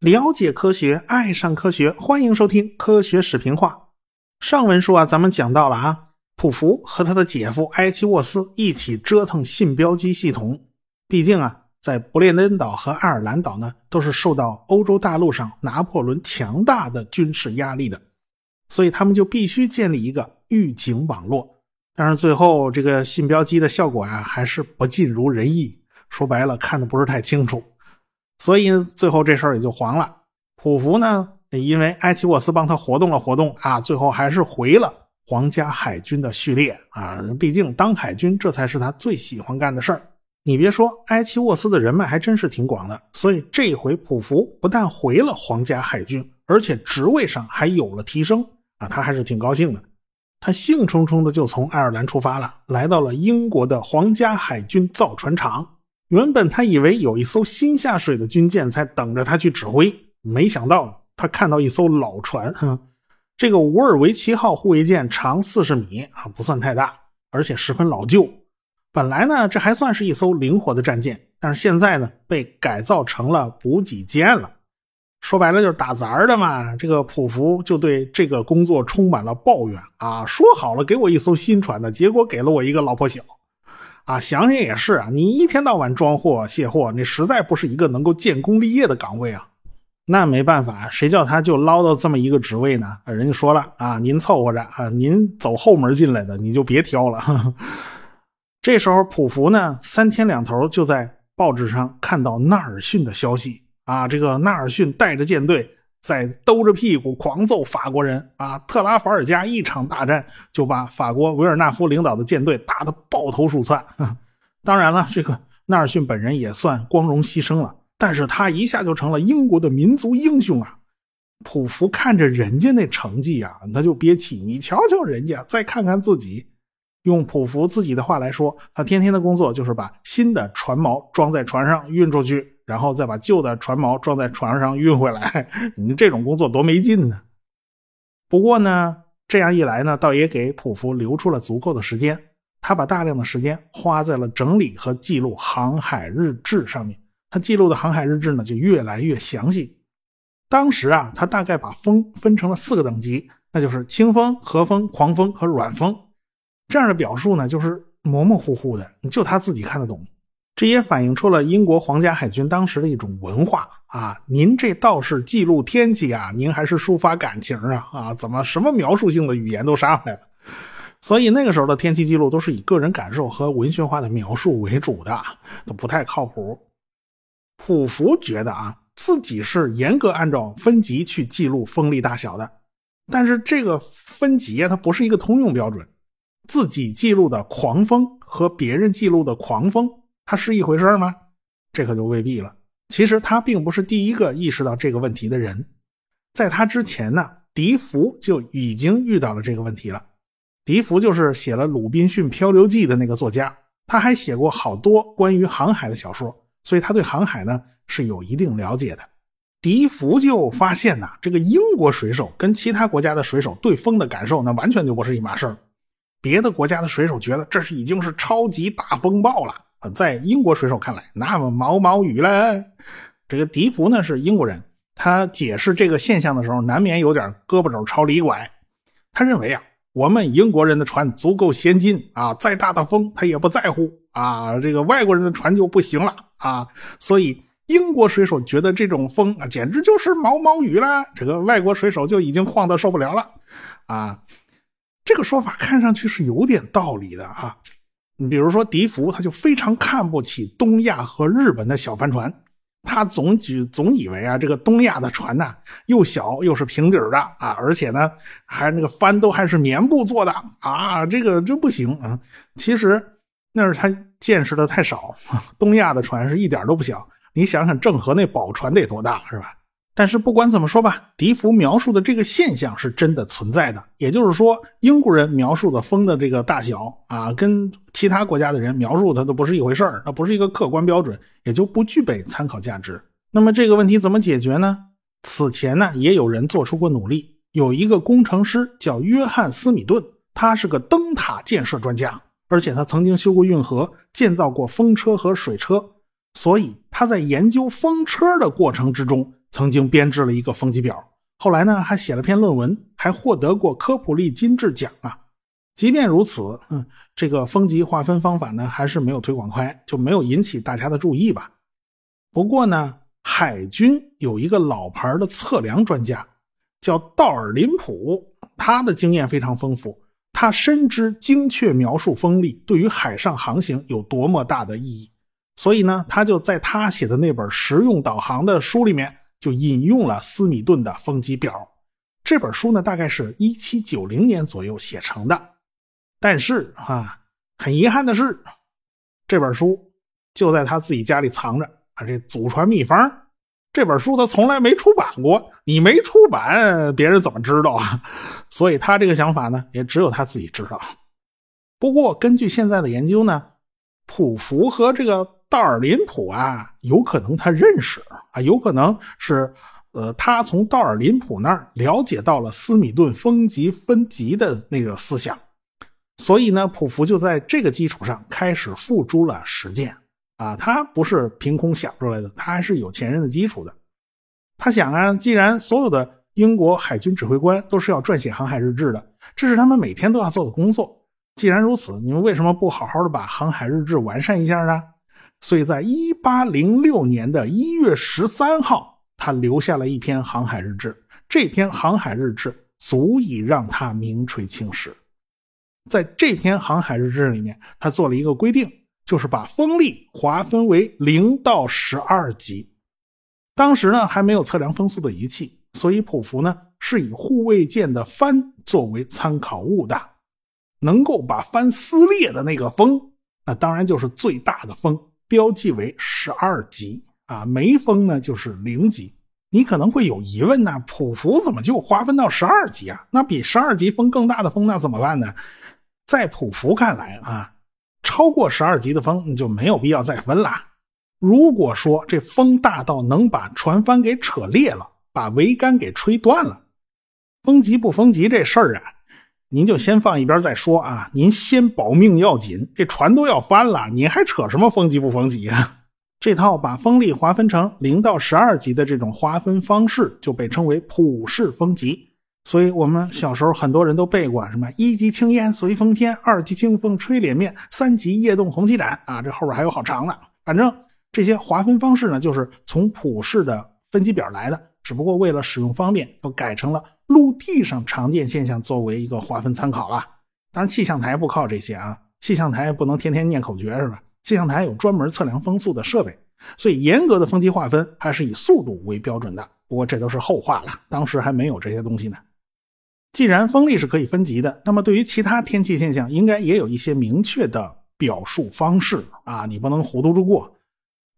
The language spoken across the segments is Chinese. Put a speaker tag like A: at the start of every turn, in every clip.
A: 了解科学，爱上科学，欢迎收听《科学视频话》。上文书啊，咱们讲到了啊，普福和他的姐夫埃奇沃斯一起折腾信标机系统。毕竟啊，在不列颠岛和爱尔兰岛呢，都是受到欧洲大陆上拿破仑强大的军事压力的，所以他们就必须建立一个预警网络。但是最后这个信标机的效果啊，还是不尽如人意。说白了，看的不是太清楚。所以最后这事儿也就黄了。普福呢，因为埃奇沃斯帮他活动了活动啊，最后还是回了皇家海军的序列啊。毕竟当海军这才是他最喜欢干的事儿。你别说，埃奇沃斯的人脉还真是挺广的。所以这回普福不但回了皇家海军，而且职位上还有了提升啊，他还是挺高兴的。他兴冲冲的就从爱尔兰出发了，来到了英国的皇家海军造船厂。原本他以为有一艘新下水的军舰在等着他去指挥，没想到他看到一艘老船。这个乌尔维奇号护卫舰长四十米啊，不算太大，而且十分老旧。本来呢，这还算是一艘灵活的战舰，但是现在呢，被改造成了补给舰了。说白了就是打杂的嘛。这个普福就对这个工作充满了抱怨啊，说好了给我一艘新船的，结果给了我一个老婆小。啊，想想也是啊，你一天到晚装货卸货，你实在不是一个能够建功立业的岗位啊。那没办法，谁叫他就捞到这么一个职位呢？人家说了啊，您凑合着啊，您走后门进来的，你就别挑了。这时候普福呢，三天两头就在报纸上看到纳尔逊的消息啊，这个纳尔逊带着舰队。在兜着屁股狂揍法国人啊！特拉法尔加一场大战就把法国维尔纳夫领导的舰队打得抱头鼠窜。当然了，这个纳尔逊本人也算光荣牺牲了，但是他一下就成了英国的民族英雄啊！普福看着人家那成绩啊，他就憋气。你瞧瞧人家，再看看自己。用普福自己的话来说，他天天的工作就是把新的船锚装在船上运出去。然后再把旧的船锚装在船上运回来，你这种工作多没劲呢。不过呢，这样一来呢，倒也给普福留出了足够的时间。他把大量的时间花在了整理和记录航海日志上面。他记录的航海日志呢，就越来越详细。当时啊，他大概把风分成了四个等级，那就是清风、和风、狂风和软风。这样的表述呢，就是模模糊糊的，就他自己看得懂。这也反映出了英国皇家海军当时的一种文化啊！您这倒是记录天气啊，您还是抒发感情啊？啊，怎么什么描述性的语言都上来了？所以那个时候的天气记录都是以个人感受和文学化的描述为主的，都不太靠谱。普福觉得啊，自己是严格按照分级去记录风力大小的，但是这个分级啊，它不是一个通用标准，自己记录的狂风和别人记录的狂风。他是一回事吗？这可就未必了。其实他并不是第一个意识到这个问题的人，在他之前呢，笛福就已经遇到了这个问题了。笛福就是写了《鲁滨逊漂流记》的那个作家，他还写过好多关于航海的小说，所以他对航海呢是有一定了解的。笛福就发现呐，这个英国水手跟其他国家的水手对风的感受，那完全就不是一码事。别的国家的水手觉得这是已经是超级大风暴了。在英国水手看来，那么毛毛雨了。这个笛福呢是英国人，他解释这个现象的时候，难免有点胳膊肘朝里拐。他认为啊，我们英国人的船足够先进啊，再大的风他也不在乎啊，这个外国人的船就不行了啊。所以英国水手觉得这种风啊，简直就是毛毛雨了。这个外国水手就已经晃得受不了了啊。这个说法看上去是有点道理的啊。你比如说，笛福他就非常看不起东亚和日本的小帆船，他总举总以为啊，这个东亚的船呐，又小又是平底的啊，而且呢，还那个帆都还是棉布做的啊，这个真不行啊。其实那是他见识的太少，东亚的船是一点都不小，你想想郑和那宝船得多大，是吧？但是不管怎么说吧，笛福描述的这个现象是真的存在的。也就是说，英国人描述的风的这个大小啊，跟其他国家的人描述它都不是一回事儿，那不是一个客观标准，也就不具备参考价值。那么这个问题怎么解决呢？此前呢，也有人做出过努力。有一个工程师叫约翰斯米顿，他是个灯塔建设专家，而且他曾经修过运河，建造过风车和水车，所以他在研究风车的过程之中，曾经编制了一个风级表。后来呢，还写了篇论文，还获得过科普利金质奖啊。即便如此，嗯，这个风级划分方法呢，还是没有推广开，就没有引起大家的注意吧。不过呢，海军有一个老牌的测量专家，叫道尔林普，他的经验非常丰富，他深知精确描述风力对于海上航行有多么大的意义，所以呢，他就在他写的那本实用导航的书里面，就引用了斯米顿的风机表。这本书呢，大概是一七九零年左右写成的。但是啊，很遗憾的是，这本书就在他自己家里藏着啊，这祖传秘方。这本书他从来没出版过，你没出版，别人怎么知道啊？所以他这个想法呢，也只有他自己知道。不过根据现在的研究呢，普福和这个道尔林普啊，有可能他认识啊，有可能是呃，他从道尔林普那儿了解到了斯米顿风级分级的那个思想。所以呢，普福就在这个基础上开始付诸了实践啊，他不是凭空想出来的，他还是有前人的基础的。他想啊，既然所有的英国海军指挥官都是要撰写航海日志的，这是他们每天都要做的工作。既然如此，你们为什么不好好的把航海日志完善一下呢？所以在1806年的一月十三号，他留下了一篇航海日志。这篇航海日志足以让他名垂青史。在这篇航海日志里面，他做了一个规定，就是把风力划分为零到十二级。当时呢还没有测量风速的仪器，所以普福呢是以护卫舰的帆作为参考物的，能够把帆撕裂的那个风，那当然就是最大的风，标记为十二级啊。没风呢就是零级。你可能会有疑问呢，普福怎么就划分到十二级啊？那比十二级风更大的风那怎么办呢？在普福看来啊，超过十二级的风你就没有必要再分了。如果说这风大到能把船帆给扯裂了，把桅杆给吹断了，风级不风级这事儿啊，您就先放一边再说啊。您先保命要紧，这船都要翻了，你还扯什么风级不风级啊？这套把风力划分成零到十二级的这种划分方式，就被称为普世风级。所以，我们小时候很多人都背过什么一级青烟随风天，二级清风吹脸面，三级夜动红旗展啊，这后边还有好长的。反正这些划分方式呢，就是从普世的分级表来的，只不过为了使用方便，又改成了陆地上常见现象作为一个划分参考了。当然，气象台不靠这些啊，气象台不能天天念口诀是吧？气象台有专门测量风速的设备，所以严格的风级划分还是以速度为标准的。不过这都是后话了，当时还没有这些东西呢。既然风力是可以分级的，那么对于其他天气现象，应该也有一些明确的表述方式啊，你不能糊涂着过。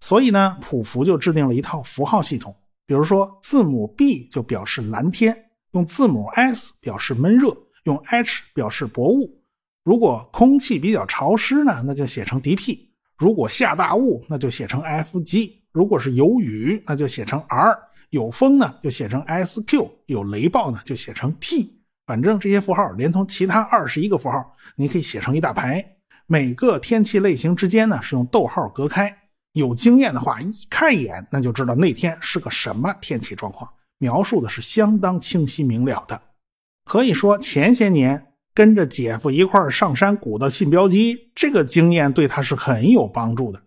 A: 所以呢，普福就制定了一套符号系统，比如说字母 B 就表示蓝天，用字母 S 表示闷热，用 H 表示薄雾。如果空气比较潮湿呢，那就写成 DP；如果下大雾，那就写成 FG；如果是有雨，那就写成 R；有风呢，就写成 SQ；有雷暴呢，就写成 T。反正这些符号连同其他二十一个符号，你可以写成一大排。每个天气类型之间呢是用逗号隔开。有经验的话，一看一眼那就知道那天是个什么天气状况，描述的是相当清晰明了的。可以说前些年跟着姐夫一块上山鼓捣信标机，这个经验对他是很有帮助的。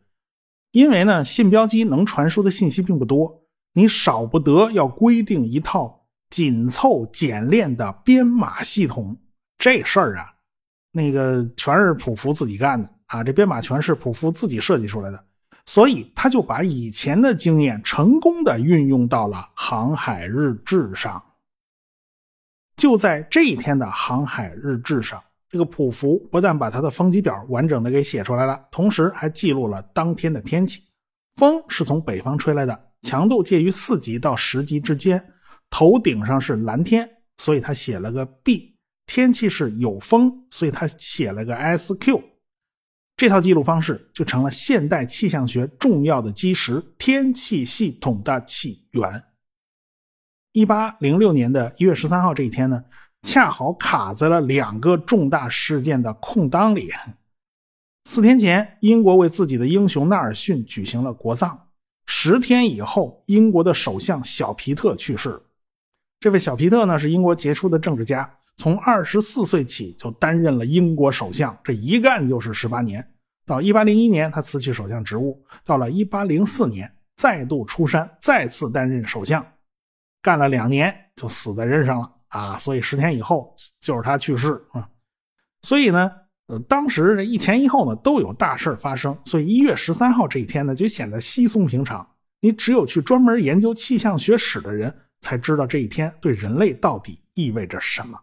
A: 因为呢，信标机能传输的信息并不多，你少不得要规定一套。紧凑简练的编码系统，这事儿啊，那个全是普福自己干的啊！这编码全是普福自己设计出来的，所以他就把以前的经验成功的运用到了航海日志上。就在这一天的航海日志上，这个普福不但把他的风级表完整的给写出来了，同时还记录了当天的天气。风是从北方吹来的，强度介于四级到十级之间。头顶上是蓝天，所以他写了个 B。天气是有风，所以他写了个 SQ。这套记录方式就成了现代气象学重要的基石——天气系统的起源。一八零六年的一月十三号这一天呢，恰好卡在了两个重大事件的空档里。四天前，英国为自己的英雄纳尔逊举行了国葬。十天以后，英国的首相小皮特去世。这位小皮特呢，是英国杰出的政治家，从二十四岁起就担任了英国首相，这一干就是十八年。到一八零一年，他辞去首相职务。到了一八零四年，再度出山，再次担任首相，干了两年就死在任上了啊！所以十天以后就是他去世啊。所以呢。呃，当时这一前一后呢都有大事发生，所以一月十三号这一天呢就显得稀松平常。你只有去专门研究气象学史的人才知道这一天对人类到底意味着什么。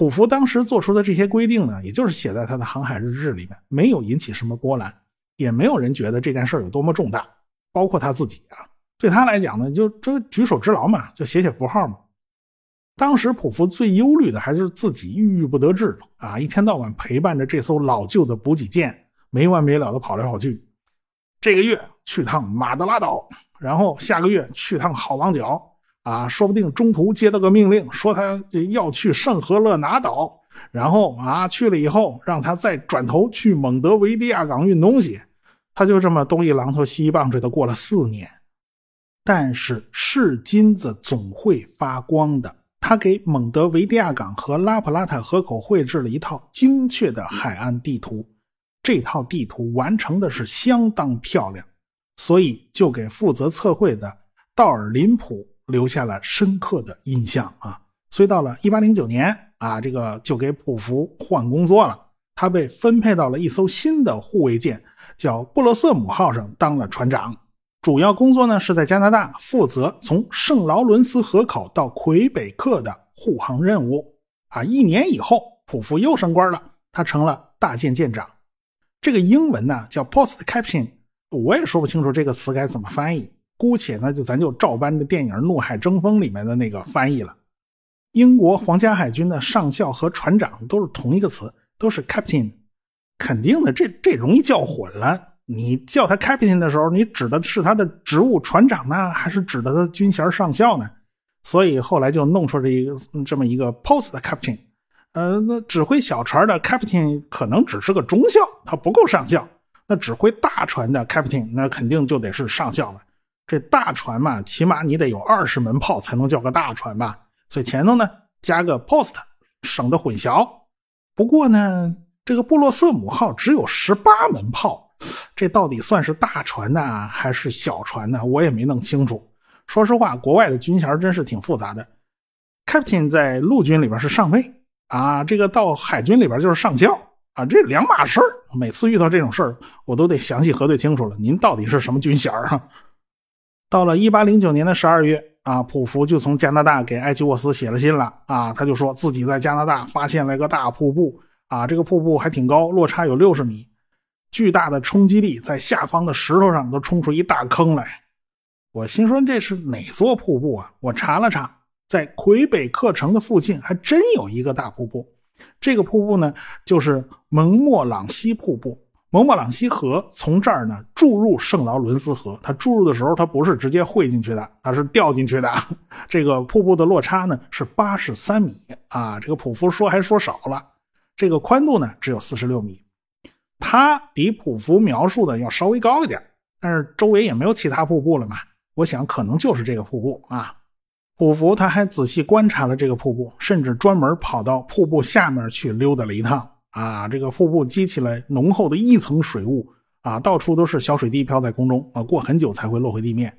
A: 普福当时做出的这些规定呢，也就是写在他的航海日志里面，没有引起什么波澜，也没有人觉得这件事有多么重大，包括他自己啊。对他来讲呢，就这举手之劳嘛，就写写符号嘛。当时普福最忧虑的还是自己郁郁不得志啊，一天到晚陪伴着这艘老旧的补给舰，没完没了的跑来跑去。这个月去趟马德拉岛，然后下个月去趟好望角，啊，说不定中途接到个命令，说他要去圣赫勒拿岛，然后啊去了以后，让他再转头去蒙德维迪亚港运东西。他就这么东一榔头西一棒槌的过了四年。但是是金子总会发光的。他给蒙德维迪亚港和拉普拉塔河口绘制了一套精确的海岸地图，这套地图完成的是相当漂亮，所以就给负责测绘的道尔林普留下了深刻的印象啊。所以到了1809年啊，这个就给普福换工作了，他被分配到了一艘新的护卫舰，叫布洛瑟姆号上当了船长。主要工作呢是在加拿大负责从圣劳伦斯河口到魁北克的护航任务啊。一年以后，普福又升官了，他成了大舰舰长。这个英文呢叫 post captain，我也说不清楚这个词该怎么翻译，姑且呢就咱就照搬着电影《怒海争锋》里面的那个翻译了。英国皇家海军的上校和船长都是同一个词，都是 captain，肯定的，这这容易叫混了。你叫他 captain 的时候，你指的是他的职务船长呢，还是指的他军衔上校呢？所以后来就弄出这一个这么一个 post captain，呃，那指挥小船的 captain 可能只是个中校，他不够上校。那指挥大船的 captain，那肯定就得是上校了。这大船嘛，起码你得有二十门炮才能叫个大船吧？所以前头呢加个 post，省得混淆。不过呢，这个布洛瑟姆号只有十八门炮。这到底算是大船呢，还是小船呢？我也没弄清楚。说实话，国外的军衔真是挺复杂的。Captain 在陆军里边是上尉啊，这个到海军里边就是上校啊，这两码事儿。每次遇到这种事儿，我都得详细核对清楚了。您到底是什么军衔啊？到了一八零九年的十二月啊，普福就从加拿大给埃奇沃斯写了信了啊，他就说自己在加拿大发现了一个大瀑布啊，这个瀑布还挺高，落差有六十米。巨大的冲击力在下方的石头上都冲出一大坑来，我心说这是哪座瀑布啊？我查了查，在魁北克城的附近还真有一个大瀑布。这个瀑布呢，就是蒙莫朗西瀑布。蒙莫朗西河从这儿呢注入圣劳伦斯河，它注入的时候它不是直接汇进去的，它是掉进去的。这个瀑布的落差呢是八十三米啊，这个普福说还说少了，这个宽度呢只有四十六米。它比普福描述的要稍微高一点，但是周围也没有其他瀑布了嘛。我想可能就是这个瀑布啊。普福他还仔细观察了这个瀑布，甚至专门跑到瀑布下面去溜达了一趟啊。这个瀑布激起来浓厚的一层水雾啊，到处都是小水滴飘在空中啊，过很久才会落回地面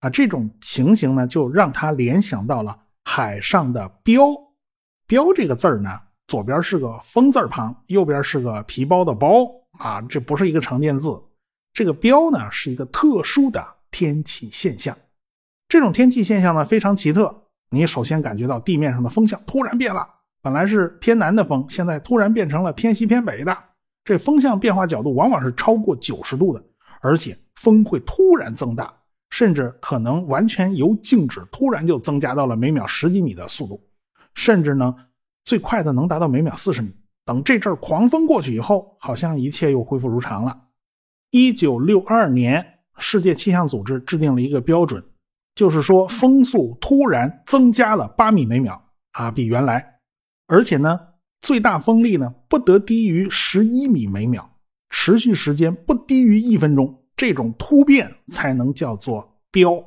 A: 啊。这种情形呢，就让他联想到了海上的标。标这个字儿呢。左边是个风字旁，右边是个皮包的包啊，这不是一个常见字。这个标呢是一个特殊的天气现象。这种天气现象呢非常奇特。你首先感觉到地面上的风向突然变了，本来是偏南的风，现在突然变成了偏西偏北的。这风向变化角度往往是超过九十度的，而且风会突然增大，甚至可能完全由静止突然就增加到了每秒十几米的速度，甚至呢。最快的能达到每秒四十米。等这阵狂风过去以后，好像一切又恢复如常了。一九六二年，世界气象组织制定了一个标准，就是说风速突然增加了八米每秒啊，比原来，而且呢，最大风力呢不得低于十一米每秒持续时间不低于一分钟，这种突变才能叫做标。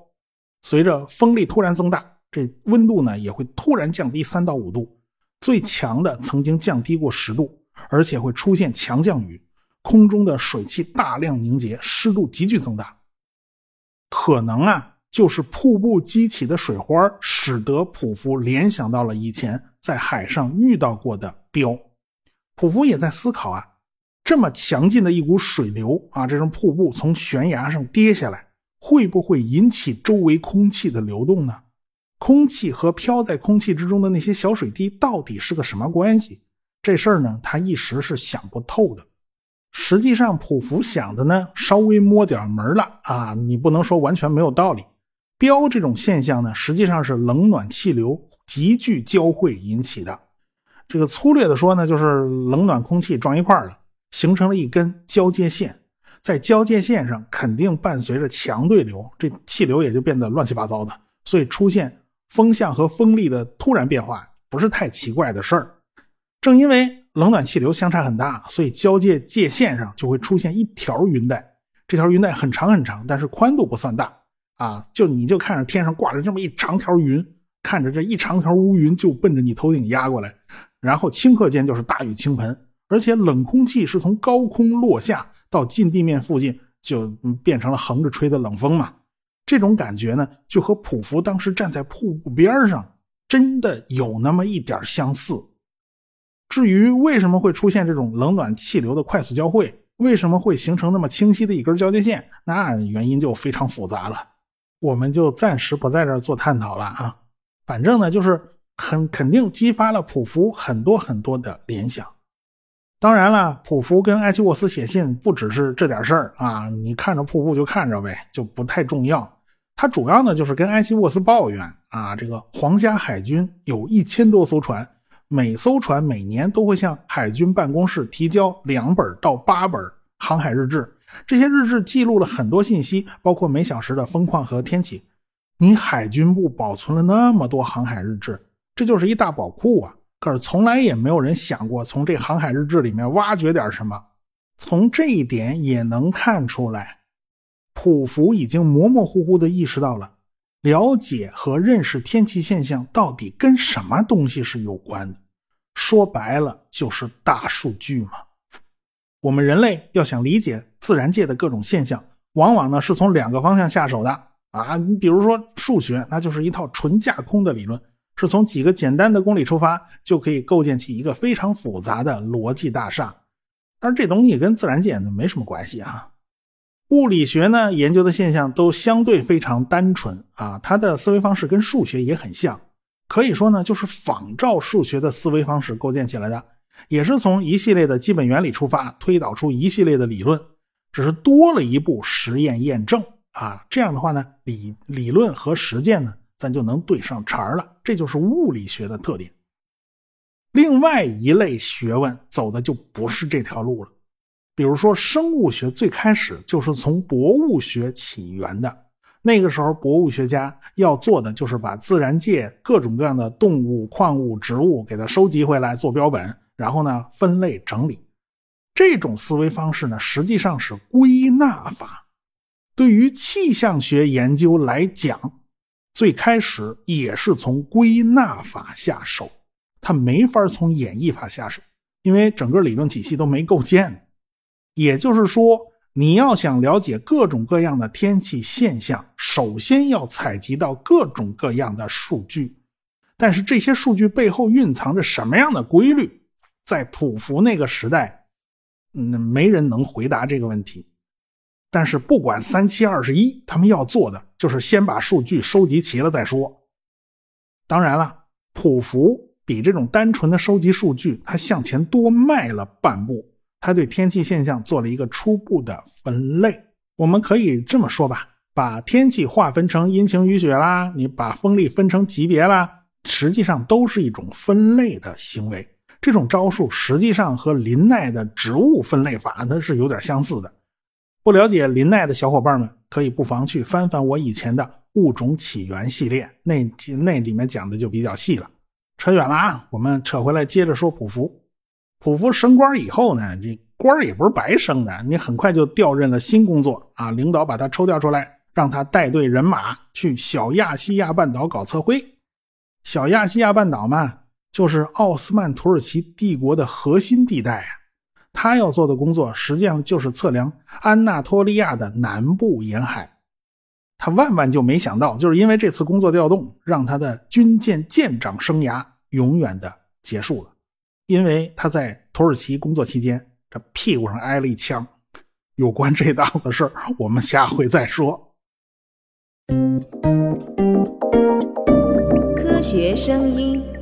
A: 随着风力突然增大，这温度呢也会突然降低三到五度，最强的曾经降低过十度，而且会出现强降雨，空中的水汽大量凝结，湿度急剧增大。可能啊，就是瀑布激起的水花，使得普福联想到了以前在海上遇到过的标。普福也在思考啊，这么强劲的一股水流啊，这种瀑布从悬崖上跌下来。会不会引起周围空气的流动呢？空气和飘在空气之中的那些小水滴到底是个什么关系？这事儿呢，他一时是想不透的。实际上，普福想的呢，稍微摸点门了啊！你不能说完全没有道理。标这种现象呢，实际上是冷暖气流急剧交汇引起的。这个粗略的说呢，就是冷暖空气撞一块了，形成了一根交界线。在交界线上肯定伴随着强对流，这气流也就变得乱七八糟的，所以出现风向和风力的突然变化不是太奇怪的事儿。正因为冷暖气流相差很大，所以交界界线上就会出现一条云带，这条云带很长很长，但是宽度不算大啊。就你就看着天上挂着这么一长条云，看着这一长条乌云就奔着你头顶压过来，然后顷刻间就是大雨倾盆，而且冷空气是从高空落下。到近地面附近，就变成了横着吹的冷风嘛。这种感觉呢，就和普福当时站在瀑布边上，真的有那么一点相似。至于为什么会出现这种冷暖气流的快速交汇，为什么会形成那么清晰的一根交界线，那原因就非常复杂了。我们就暂时不在这儿做探讨了啊。反正呢，就是很肯定激发了普福很多很多的联想。当然了，普福跟埃奇沃斯写信不只是这点事儿啊！你看着瀑布就看着呗，就不太重要。他主要呢就是跟埃奇沃斯抱怨啊，这个皇家海军有一千多艘船，每艘船每年都会向海军办公室提交两本到八本航海日志，这些日志记录了很多信息，包括每小时的风况和天气。你海军部保存了那么多航海日志，这就是一大宝库啊！可是从来也没有人想过从这航海日志里面挖掘点什么。从这一点也能看出来，普福已经模模糊糊的意识到了，了解和认识天气现象到底跟什么东西是有关的。说白了就是大数据嘛。我们人类要想理解自然界的各种现象，往往呢是从两个方向下手的啊。你比如说数学，那就是一套纯架空的理论。是从几个简单的公理出发，就可以构建起一个非常复杂的逻辑大厦。但是这东西跟自然界没什么关系啊。物理学呢研究的现象都相对非常单纯啊，它的思维方式跟数学也很像，可以说呢就是仿照数学的思维方式构建起来的，也是从一系列的基本原理出发，推导出一系列的理论，只是多了一步实验验证啊。这样的话呢，理理论和实践呢。咱就能对上茬了，这就是物理学的特点。另外一类学问走的就不是这条路了，比如说生物学，最开始就是从博物学起源的。那个时候，博物学家要做的就是把自然界各种各样的动物、矿物、植物给它收集回来做标本，然后呢分类整理。这种思维方式呢，实际上是归纳法。对于气象学研究来讲。最开始也是从归纳法下手，他没法从演绎法下手，因为整个理论体系都没构建。也就是说，你要想了解各种各样的天气现象，首先要采集到各种各样的数据。但是这些数据背后蕴藏着什么样的规律，在普福那个时代，嗯，没人能回答这个问题。但是不管三七二十一，他们要做的就是先把数据收集齐了再说。当然了，普福比这种单纯的收集数据，他向前多迈了半步。他对天气现象做了一个初步的分类。我们可以这么说吧，把天气划分成阴晴雨雪啦，你把风力分成级别啦，实际上都是一种分类的行为。这种招数实际上和林奈的植物分类法它是有点相似的。不了解林奈的小伙伴们，可以不妨去翻翻我以前的物种起源系列，那那里面讲的就比较细了。扯远了啊，我们扯回来接着说普福。普福升官以后呢，这官也不是白升的，你很快就调任了新工作啊。领导把他抽调出来，让他带队人马去小亚细亚半岛搞测绘。小亚细亚半岛嘛，就是奥斯曼土耳其帝国的核心地带啊。他要做的工作实际上就是测量安纳托利亚的南部沿海。他万万就没想到，就是因为这次工作调动，让他的军舰舰长生涯永远的结束了。因为他在土耳其工作期间，这屁股上挨了一枪。有关这档子事我们下回再说。
B: 科学声音。